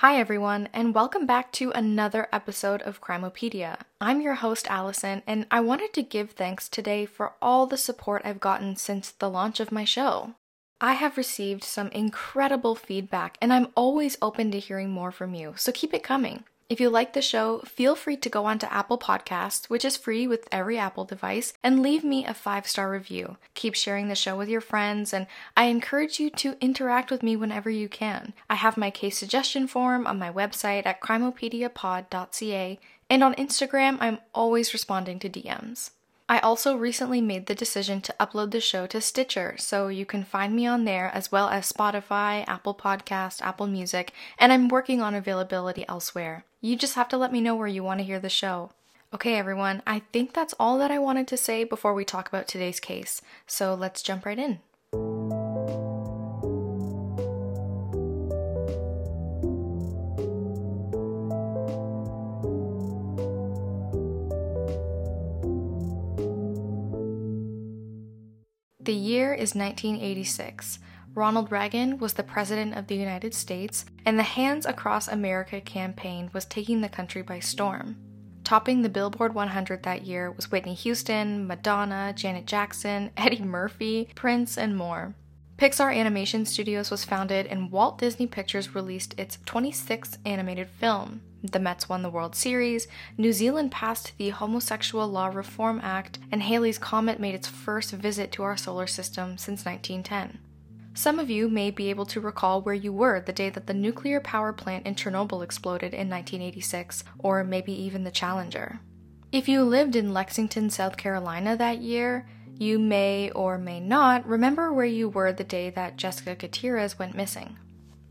Hi, everyone, and welcome back to another episode of Crimopedia. I'm your host, Allison, and I wanted to give thanks today for all the support I've gotten since the launch of my show. I have received some incredible feedback, and I'm always open to hearing more from you, so keep it coming. If you like the show, feel free to go onto Apple Podcasts, which is free with every Apple device, and leave me a five star review. Keep sharing the show with your friends, and I encourage you to interact with me whenever you can. I have my case suggestion form on my website at crimopediapod.ca, and on Instagram, I'm always responding to DMs. I also recently made the decision to upload the show to Stitcher, so you can find me on there as well as Spotify, Apple Podcast, Apple Music, and I'm working on availability elsewhere. You just have to let me know where you want to hear the show. Okay, everyone, I think that's all that I wanted to say before we talk about today's case, so let's jump right in. The year is 1986. Ronald Reagan was the President of the United States, and the Hands Across America campaign was taking the country by storm. Topping the Billboard 100 that year was Whitney Houston, Madonna, Janet Jackson, Eddie Murphy, Prince, and more. Pixar Animation Studios was founded, and Walt Disney Pictures released its 26th animated film. The Mets won the World Series, New Zealand passed the Homosexual Law Reform Act, and Halley's Comet made its first visit to our solar system since 1910. Some of you may be able to recall where you were the day that the nuclear power plant in Chernobyl exploded in 1986, or maybe even the Challenger. If you lived in Lexington, South Carolina that year, you may or may not remember where you were the day that Jessica Gutierrez went missing.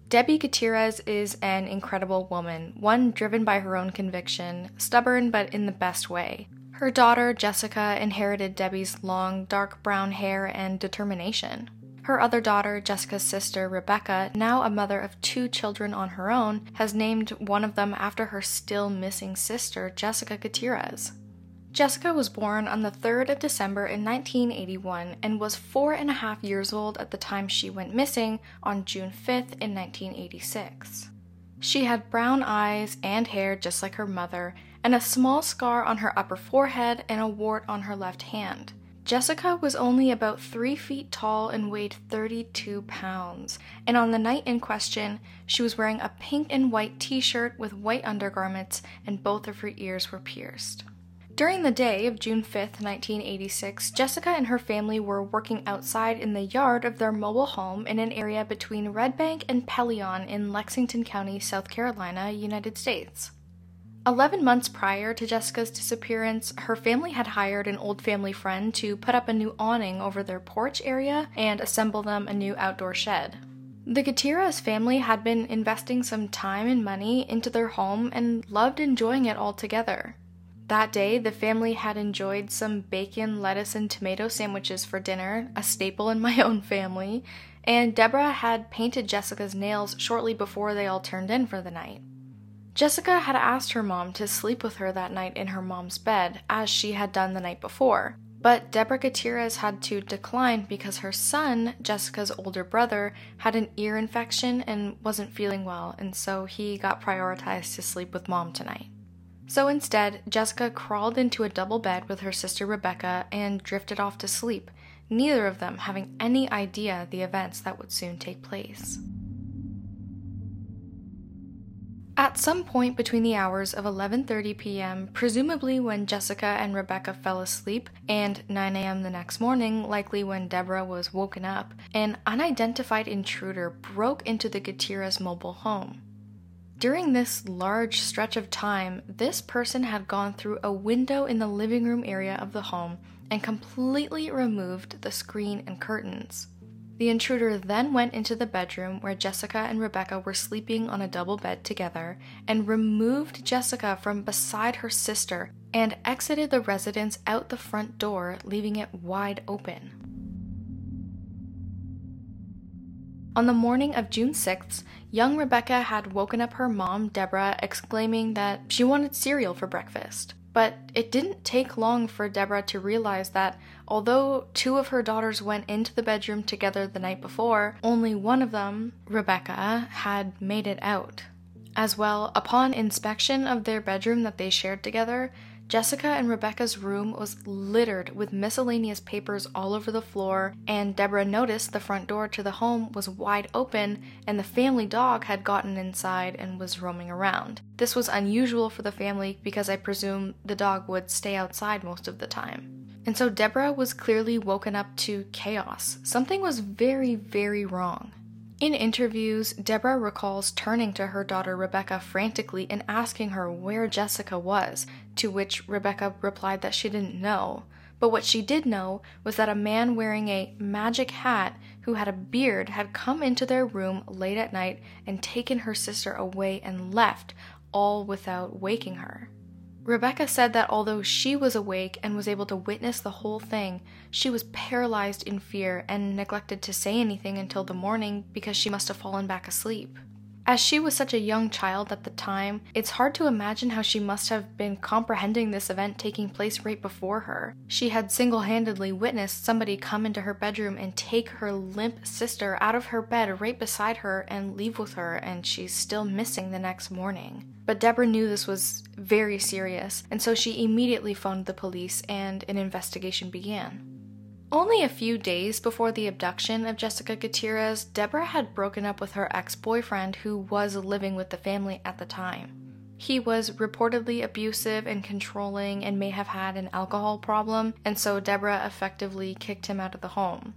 Debbie Gutierrez is an incredible woman, one driven by her own conviction, stubborn but in the best way. Her daughter, Jessica, inherited Debbie's long, dark brown hair and determination. Her other daughter, Jessica's sister, Rebecca, now a mother of two children on her own, has named one of them after her still missing sister, Jessica Gutierrez. Jessica was born on the 3rd of December in 1981 and was four and a half years old at the time she went missing on June 5th in 1986. She had brown eyes and hair just like her mother, and a small scar on her upper forehead and a wart on her left hand. Jessica was only about three feet tall and weighed 32 pounds, and on the night in question, she was wearing a pink and white t shirt with white undergarments, and both of her ears were pierced. During the day of June 5, 1986, Jessica and her family were working outside in the yard of their mobile home in an area between Red Bank and Pelion in Lexington County, South Carolina, United States. Eleven months prior to Jessica's disappearance, her family had hired an old family friend to put up a new awning over their porch area and assemble them a new outdoor shed. The Gutierrez family had been investing some time and money into their home and loved enjoying it all together. That day, the family had enjoyed some bacon, lettuce, and tomato sandwiches for dinner, a staple in my own family, and Deborah had painted Jessica's nails shortly before they all turned in for the night. Jessica had asked her mom to sleep with her that night in her mom's bed, as she had done the night before. But Deborah Gutierrez had to decline because her son, Jessica's older brother, had an ear infection and wasn't feeling well, and so he got prioritized to sleep with mom tonight. So instead, Jessica crawled into a double bed with her sister Rebecca and drifted off to sleep, neither of them having any idea the events that would soon take place. At some point between the hours of 11:30 p.m., presumably when Jessica and Rebecca fell asleep, and 9 a.m. the next morning, likely when Deborah was woken up, an unidentified intruder broke into the Gutierrez mobile home. During this large stretch of time, this person had gone through a window in the living room area of the home and completely removed the screen and curtains. The intruder then went into the bedroom where Jessica and Rebecca were sleeping on a double bed together and removed Jessica from beside her sister and exited the residence out the front door, leaving it wide open. On the morning of June 6th, young Rebecca had woken up her mom, Deborah, exclaiming that she wanted cereal for breakfast. But it didn't take long for Deborah to realize that although two of her daughters went into the bedroom together the night before, only one of them, Rebecca, had made it out. As well, upon inspection of their bedroom that they shared together, Jessica and Rebecca's room was littered with miscellaneous papers all over the floor, and Deborah noticed the front door to the home was wide open and the family dog had gotten inside and was roaming around. This was unusual for the family because I presume the dog would stay outside most of the time. And so Deborah was clearly woken up to chaos. Something was very, very wrong. In interviews, Deborah recalls turning to her daughter Rebecca frantically and asking her where Jessica was, to which Rebecca replied that she didn't know. But what she did know was that a man wearing a magic hat who had a beard had come into their room late at night and taken her sister away and left, all without waking her. Rebecca said that although she was awake and was able to witness the whole thing, she was paralyzed in fear and neglected to say anything until the morning because she must have fallen back asleep. As she was such a young child at the time, it's hard to imagine how she must have been comprehending this event taking place right before her. She had single handedly witnessed somebody come into her bedroom and take her limp sister out of her bed right beside her and leave with her, and she's still missing the next morning. But Deborah knew this was very serious, and so she immediately phoned the police and an investigation began. Only a few days before the abduction of Jessica Gutierrez, Deborah had broken up with her ex boyfriend who was living with the family at the time. He was reportedly abusive and controlling and may have had an alcohol problem, and so Deborah effectively kicked him out of the home.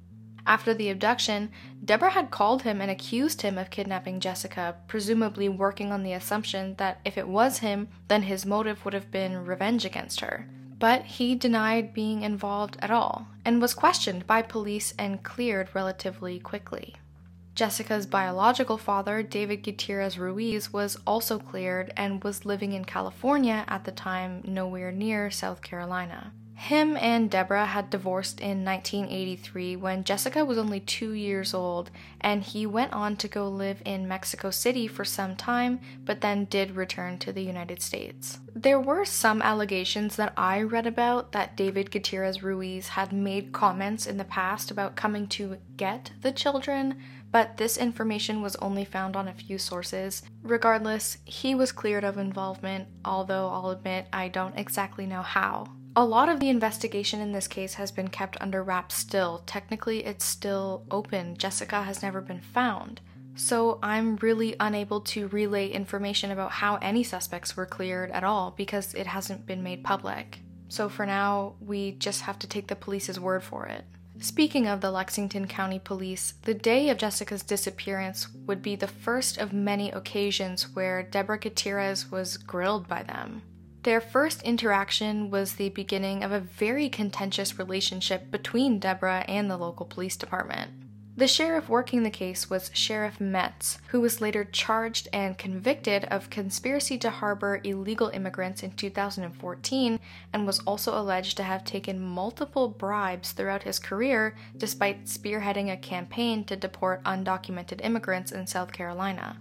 After the abduction, Deborah had called him and accused him of kidnapping Jessica, presumably working on the assumption that if it was him, then his motive would have been revenge against her but he denied being involved at all and was questioned by police and cleared relatively quickly. Jessica's biological father, David Gutierrez Ruiz, was also cleared and was living in California at the time, nowhere near South Carolina. Him and Deborah had divorced in 1983 when Jessica was only two years old, and he went on to go live in Mexico City for some time, but then did return to the United States. There were some allegations that I read about that David Gutierrez Ruiz had made comments in the past about coming to get the children, but this information was only found on a few sources. Regardless, he was cleared of involvement, although I'll admit I don't exactly know how. A lot of the investigation in this case has been kept under wraps still. Technically, it's still open. Jessica has never been found. So I'm really unable to relay information about how any suspects were cleared at all because it hasn't been made public. So for now, we just have to take the police's word for it. Speaking of the Lexington County Police, the day of Jessica's disappearance would be the first of many occasions where Deborah Gutierrez was grilled by them. Their first interaction was the beginning of a very contentious relationship between Deborah and the local police department. The sheriff working the case was Sheriff Metts, who was later charged and convicted of conspiracy to harbor illegal immigrants in 2014 and was also alleged to have taken multiple bribes throughout his career despite spearheading a campaign to deport undocumented immigrants in South Carolina.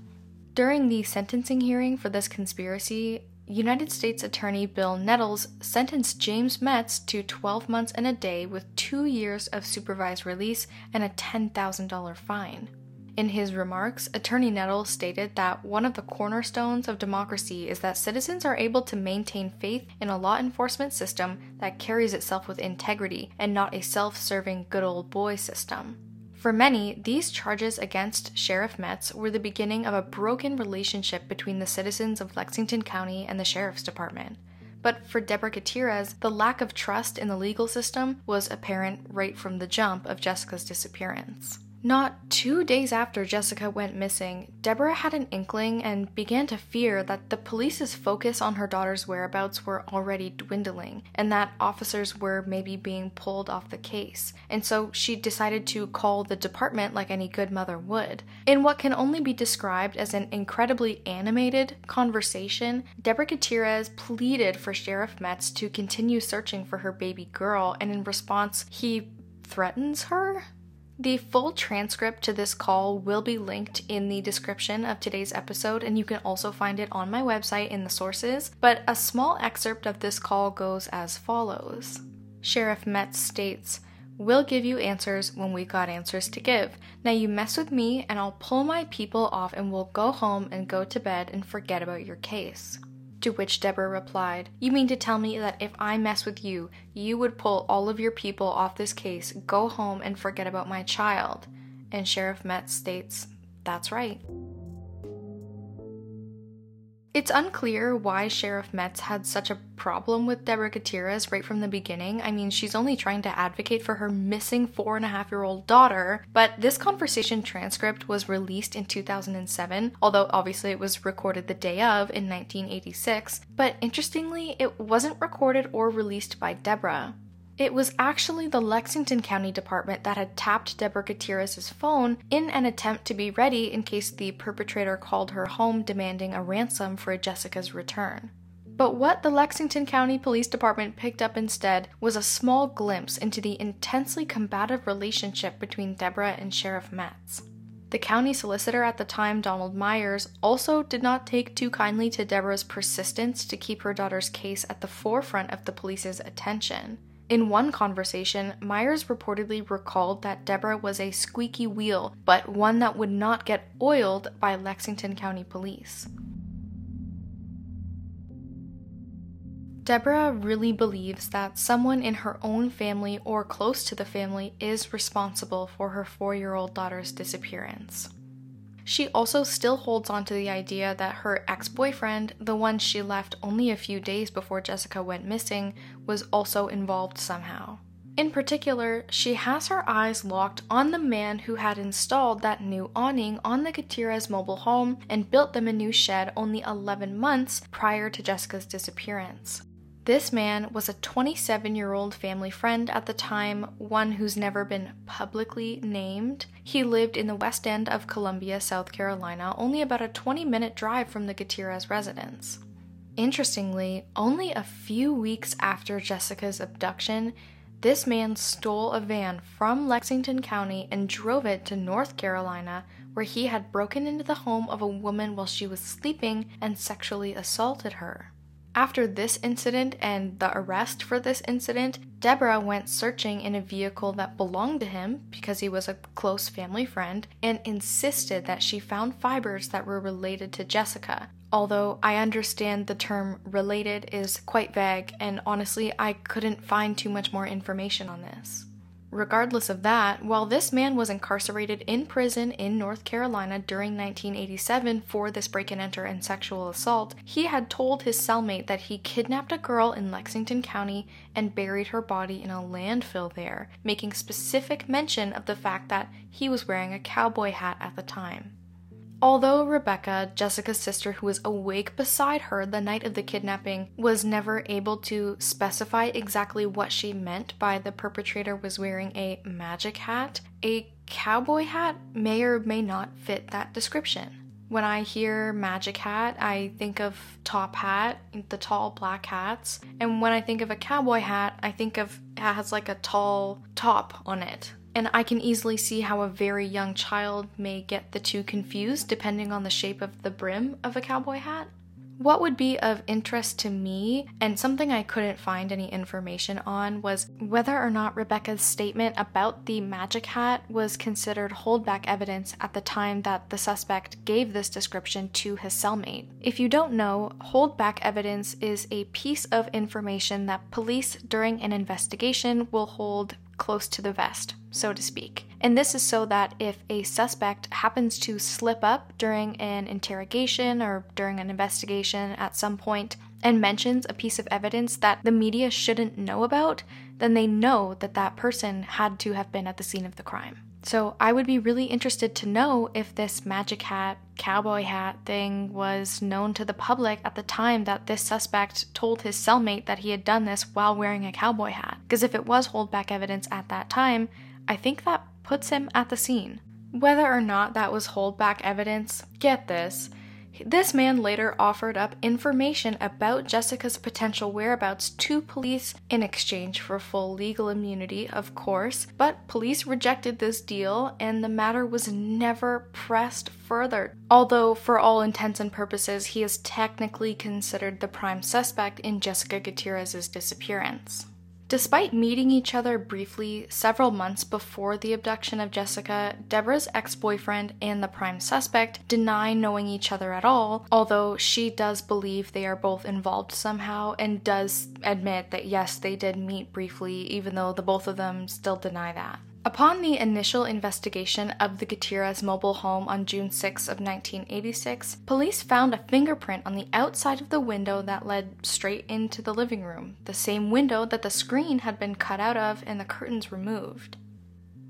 During the sentencing hearing for this conspiracy, United States Attorney Bill Nettles sentenced James Metts to 12 months and a day with two years of supervised release and a $10,000 fine. In his remarks, Attorney Nettles stated that one of the cornerstones of democracy is that citizens are able to maintain faith in a law enforcement system that carries itself with integrity and not a self serving good old boy system. For many, these charges against Sheriff Metts were the beginning of a broken relationship between the citizens of Lexington County and the Sheriff's Department. But for Deborah Gutierrez, the lack of trust in the legal system was apparent right from the jump of Jessica's disappearance. Not two days after Jessica went missing, Deborah had an inkling and began to fear that the police's focus on her daughter's whereabouts were already dwindling and that officers were maybe being pulled off the case. And so she decided to call the department like any good mother would. In what can only be described as an incredibly animated conversation, Deborah Gutierrez pleaded for Sheriff Metts to continue searching for her baby girl, and in response, he threatens her? The full transcript to this call will be linked in the description of today's episode, and you can also find it on my website in the sources. But a small excerpt of this call goes as follows Sheriff Metts states, We'll give you answers when we got answers to give. Now you mess with me, and I'll pull my people off, and we'll go home and go to bed and forget about your case. To which Deborah replied, You mean to tell me that if I mess with you, you would pull all of your people off this case, go home, and forget about my child? And Sheriff Metts states, That's right. It's unclear why Sheriff Metts had such a problem with Deborah Gutierrez right from the beginning. I mean, she's only trying to advocate for her missing four and a half year old daughter, but this conversation transcript was released in 2007, although obviously it was recorded the day of in 1986. But interestingly, it wasn't recorded or released by Deborah. It was actually the Lexington County Department that had tapped Deborah Gutierrez's phone in an attempt to be ready in case the perpetrator called her home demanding a ransom for Jessica's return. But what the Lexington County Police Department picked up instead was a small glimpse into the intensely combative relationship between Deborah and Sheriff Metts. The county solicitor at the time, Donald Myers, also did not take too kindly to Deborah's persistence to keep her daughter's case at the forefront of the police's attention. In one conversation, Myers reportedly recalled that Deborah was a squeaky wheel, but one that would not get oiled by Lexington County Police. Deborah really believes that someone in her own family or close to the family is responsible for her four year old daughter's disappearance. She also still holds on to the idea that her ex boyfriend, the one she left only a few days before Jessica went missing, was also involved somehow. In particular, she has her eyes locked on the man who had installed that new awning on the Gutierrez mobile home and built them a new shed only 11 months prior to Jessica's disappearance. This man was a 27 year old family friend at the time, one who's never been publicly named. He lived in the west end of Columbia, South Carolina, only about a 20 minute drive from the Gutierrez residence. Interestingly, only a few weeks after Jessica's abduction, this man stole a van from Lexington County and drove it to North Carolina, where he had broken into the home of a woman while she was sleeping and sexually assaulted her. After this incident and the arrest for this incident, Deborah went searching in a vehicle that belonged to him because he was a close family friend and insisted that she found fibers that were related to Jessica. Although I understand the term related is quite vague, and honestly, I couldn't find too much more information on this. Regardless of that, while this man was incarcerated in prison in North Carolina during 1987 for this break and enter and sexual assault, he had told his cellmate that he kidnapped a girl in Lexington County and buried her body in a landfill there, making specific mention of the fact that he was wearing a cowboy hat at the time. Although Rebecca, Jessica's sister, who was awake beside her the night of the kidnapping, was never able to specify exactly what she meant by the perpetrator was wearing a magic hat, a cowboy hat may or may not fit that description. When I hear magic hat, I think of top hat, the tall black hats. And when I think of a cowboy hat, I think of it has like a tall top on it and I can easily see how a very young child may get the two confused depending on the shape of the brim of a cowboy hat. What would be of interest to me, and something I couldn't find any information on, was whether or not Rebecca's statement about the magic hat was considered holdback evidence at the time that the suspect gave this description to his cellmate. If you don't know, holdback evidence is a piece of information that police during an investigation will hold close to the vest, so to speak. And this is so that if a suspect happens to slip up during an interrogation or during an investigation at some point and mentions a piece of evidence that the media shouldn't know about, then they know that that person had to have been at the scene of the crime. So I would be really interested to know if this magic hat, cowboy hat thing was known to the public at the time that this suspect told his cellmate that he had done this while wearing a cowboy hat. Because if it was holdback evidence at that time, I think that puts him at the scene. Whether or not that was holdback evidence, get this. This man later offered up information about Jessica's potential whereabouts to police in exchange for full legal immunity, of course, but police rejected this deal and the matter was never pressed further. Although, for all intents and purposes, he is technically considered the prime suspect in Jessica Gutierrez's disappearance. Despite meeting each other briefly several months before the abduction of Jessica, Deborah's ex boyfriend and the prime suspect deny knowing each other at all, although she does believe they are both involved somehow and does admit that yes, they did meet briefly, even though the both of them still deny that. Upon the initial investigation of the Gutierrez mobile home on June 6 of 1986, police found a fingerprint on the outside of the window that led straight into the living room, the same window that the screen had been cut out of and the curtains removed.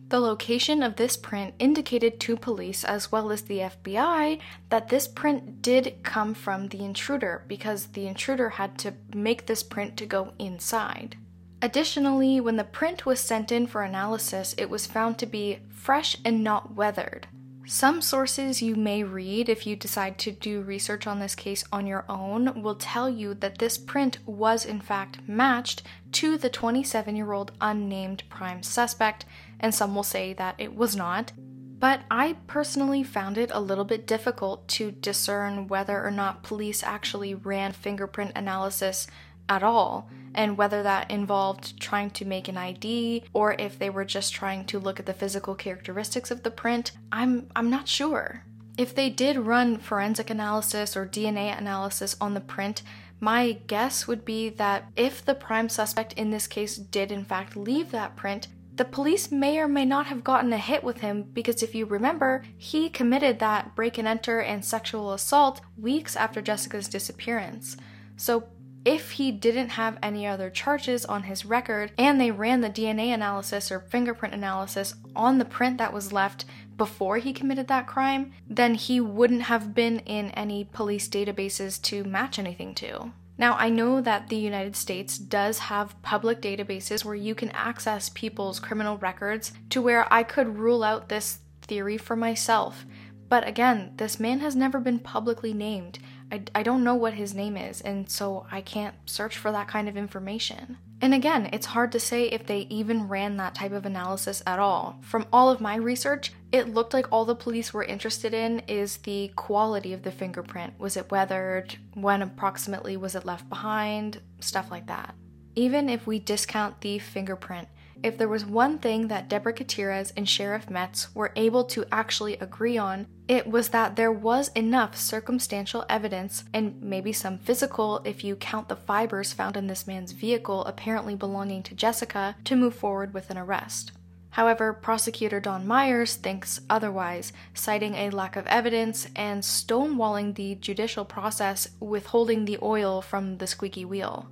The location of this print indicated to police as well as the FBI that this print did come from the intruder because the intruder had to make this print to go inside. Additionally, when the print was sent in for analysis, it was found to be fresh and not weathered. Some sources you may read if you decide to do research on this case on your own will tell you that this print was in fact matched to the 27 year old unnamed prime suspect, and some will say that it was not. But I personally found it a little bit difficult to discern whether or not police actually ran fingerprint analysis at all, and whether that involved trying to make an ID or if they were just trying to look at the physical characteristics of the print, I'm I'm not sure. If they did run forensic analysis or DNA analysis on the print, my guess would be that if the prime suspect in this case did in fact leave that print, the police may or may not have gotten a hit with him because if you remember, he committed that break and enter and sexual assault weeks after Jessica's disappearance. So if he didn't have any other charges on his record and they ran the DNA analysis or fingerprint analysis on the print that was left before he committed that crime, then he wouldn't have been in any police databases to match anything to. Now, I know that the United States does have public databases where you can access people's criminal records to where I could rule out this theory for myself. But again, this man has never been publicly named. I, I don't know what his name is, and so I can't search for that kind of information. And again, it's hard to say if they even ran that type of analysis at all. From all of my research, it looked like all the police were interested in is the quality of the fingerprint. Was it weathered? When approximately was it left behind? Stuff like that. Even if we discount the fingerprint, if there was one thing that Deborah Gutierrez and Sheriff Metts were able to actually agree on, it was that there was enough circumstantial evidence, and maybe some physical if you count the fibers found in this man's vehicle apparently belonging to Jessica, to move forward with an arrest. However, prosecutor Don Myers thinks otherwise, citing a lack of evidence and stonewalling the judicial process, withholding the oil from the squeaky wheel.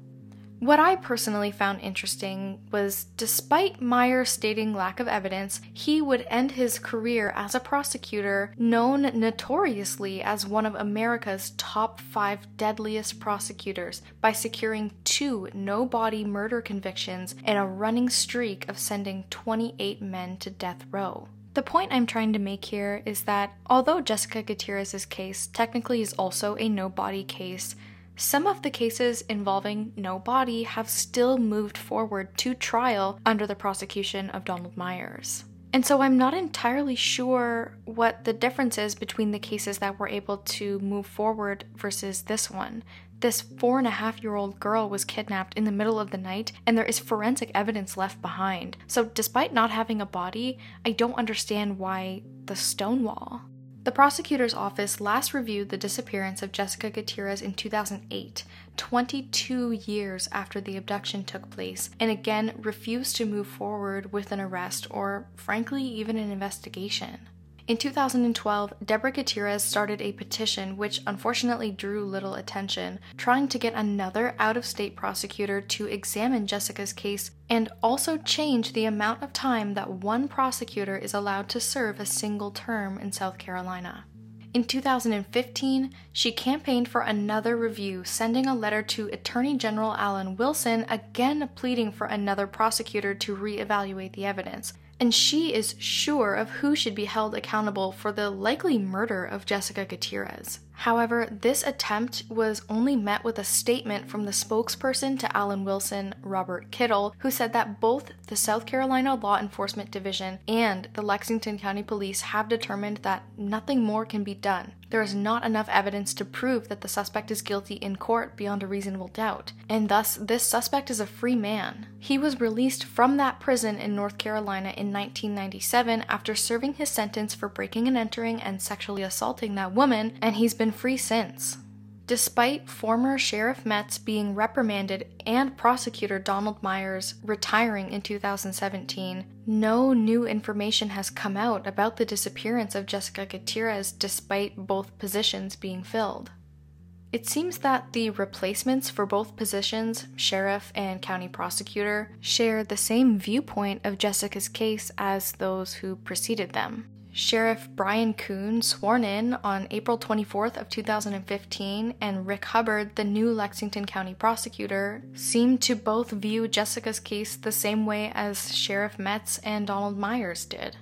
What I personally found interesting was despite Meyer stating lack of evidence, he would end his career as a prosecutor known notoriously as one of America's top five deadliest prosecutors by securing two no body murder convictions and a running streak of sending 28 men to death row. The point I'm trying to make here is that although Jessica Gutierrez's case technically is also a no body case, some of the cases involving no body have still moved forward to trial under the prosecution of Donald Myers. And so I'm not entirely sure what the difference is between the cases that were able to move forward versus this one. This four and a half year old girl was kidnapped in the middle of the night, and there is forensic evidence left behind. So, despite not having a body, I don't understand why the stonewall. The prosecutor's office last reviewed the disappearance of Jessica Gutierrez in 2008, 22 years after the abduction took place, and again refused to move forward with an arrest or, frankly, even an investigation. In 2012, Deborah Gutierrez started a petition which unfortunately drew little attention, trying to get another out of state prosecutor to examine Jessica's case and also change the amount of time that one prosecutor is allowed to serve a single term in South Carolina. In 2015, she campaigned for another review, sending a letter to Attorney General Alan Wilson again pleading for another prosecutor to reevaluate the evidence and she is sure of who should be held accountable for the likely murder of Jessica Gutierrez. However, this attempt was only met with a statement from the spokesperson to Alan Wilson, Robert Kittle, who said that both the South Carolina Law Enforcement Division and the Lexington County Police have determined that nothing more can be done. There is not enough evidence to prove that the suspect is guilty in court beyond a reasonable doubt, and thus this suspect is a free man. He was released from that prison in North Carolina in 1997 after serving his sentence for breaking and entering and sexually assaulting that woman, and he's been free since. Despite former Sheriff Metts being reprimanded and prosecutor Donald Myers retiring in 2017, no new information has come out about the disappearance of Jessica Gutierrez despite both positions being filled. It seems that the replacements for both positions, sheriff and county prosecutor, share the same viewpoint of Jessica's case as those who preceded them. Sheriff Brian Koon sworn in on April 24th of 2015 and Rick Hubbard, the new Lexington County prosecutor, seemed to both view Jessica's case the same way as Sheriff Metts and Donald Myers did.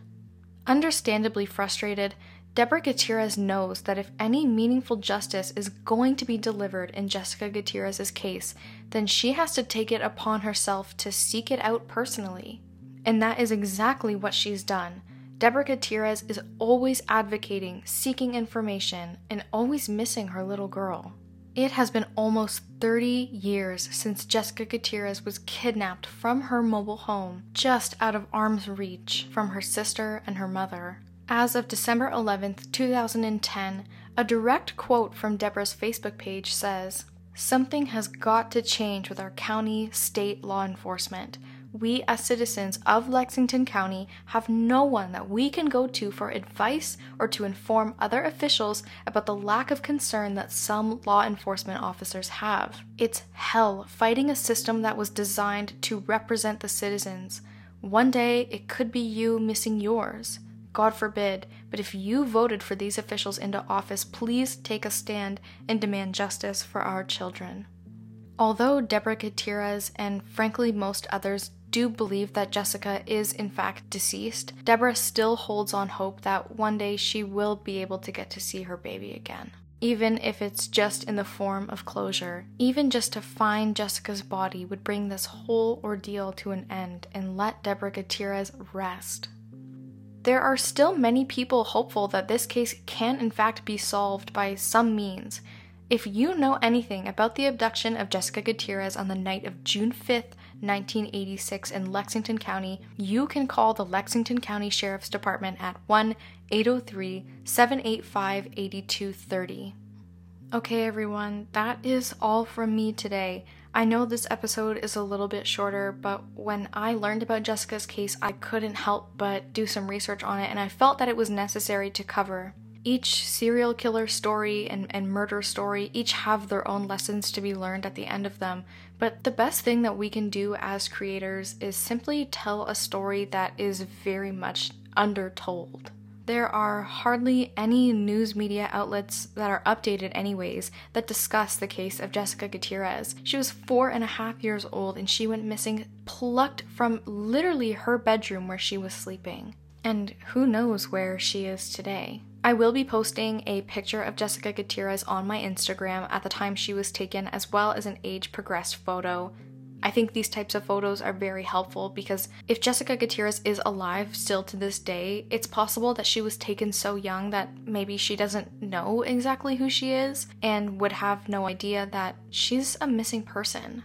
Understandably frustrated, Deborah Gutierrez knows that if any meaningful justice is going to be delivered in Jessica Gutierrez's case, then she has to take it upon herself to seek it out personally. And that is exactly what she's done Deborah Gutierrez is always advocating, seeking information, and always missing her little girl. It has been almost 30 years since Jessica Gutierrez was kidnapped from her mobile home, just out of arm's reach from her sister and her mother. As of December 11, 2010, a direct quote from Deborah's Facebook page says, Something has got to change with our county, state law enforcement we as citizens of Lexington County have no one that we can go to for advice or to inform other officials about the lack of concern that some law enforcement officers have. It's hell fighting a system that was designed to represent the citizens. One day it could be you missing yours. God forbid, but if you voted for these officials into office, please take a stand and demand justice for our children. Although Deborah Gutierrez and frankly most others do believe that Jessica is in fact deceased, Deborah still holds on hope that one day she will be able to get to see her baby again. Even if it's just in the form of closure, even just to find Jessica's body would bring this whole ordeal to an end and let Deborah Gutierrez rest. There are still many people hopeful that this case can in fact be solved by some means. If you know anything about the abduction of Jessica Gutierrez on the night of June 5th, 1986 in Lexington County, you can call the Lexington County Sheriff's Department at 1 803 785 8230. Okay, everyone, that is all from me today. I know this episode is a little bit shorter, but when I learned about Jessica's case, I couldn't help but do some research on it, and I felt that it was necessary to cover. Each serial killer story and, and murder story each have their own lessons to be learned at the end of them, but the best thing that we can do as creators is simply tell a story that is very much undertold. There are hardly any news media outlets that are updated, anyways, that discuss the case of Jessica Gutierrez. She was four and a half years old and she went missing, plucked from literally her bedroom where she was sleeping. And who knows where she is today. I will be posting a picture of Jessica Gutierrez on my Instagram at the time she was taken, as well as an age progressed photo. I think these types of photos are very helpful because if Jessica Gutierrez is alive still to this day, it's possible that she was taken so young that maybe she doesn't know exactly who she is and would have no idea that she's a missing person.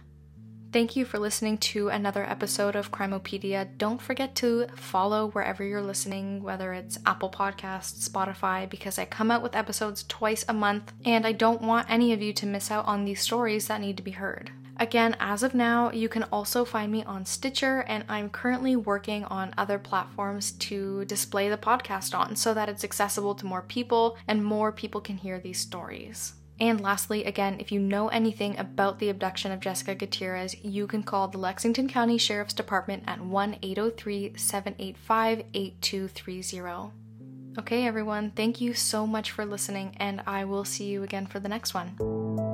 Thank you for listening to another episode of Crimopedia. Don't forget to follow wherever you're listening, whether it's Apple Podcasts, Spotify, because I come out with episodes twice a month and I don't want any of you to miss out on these stories that need to be heard. Again, as of now, you can also find me on Stitcher, and I'm currently working on other platforms to display the podcast on so that it's accessible to more people and more people can hear these stories. And lastly, again, if you know anything about the abduction of Jessica Gutierrez, you can call the Lexington County Sheriff's Department at 1 803 785 8230. Okay, everyone, thank you so much for listening, and I will see you again for the next one.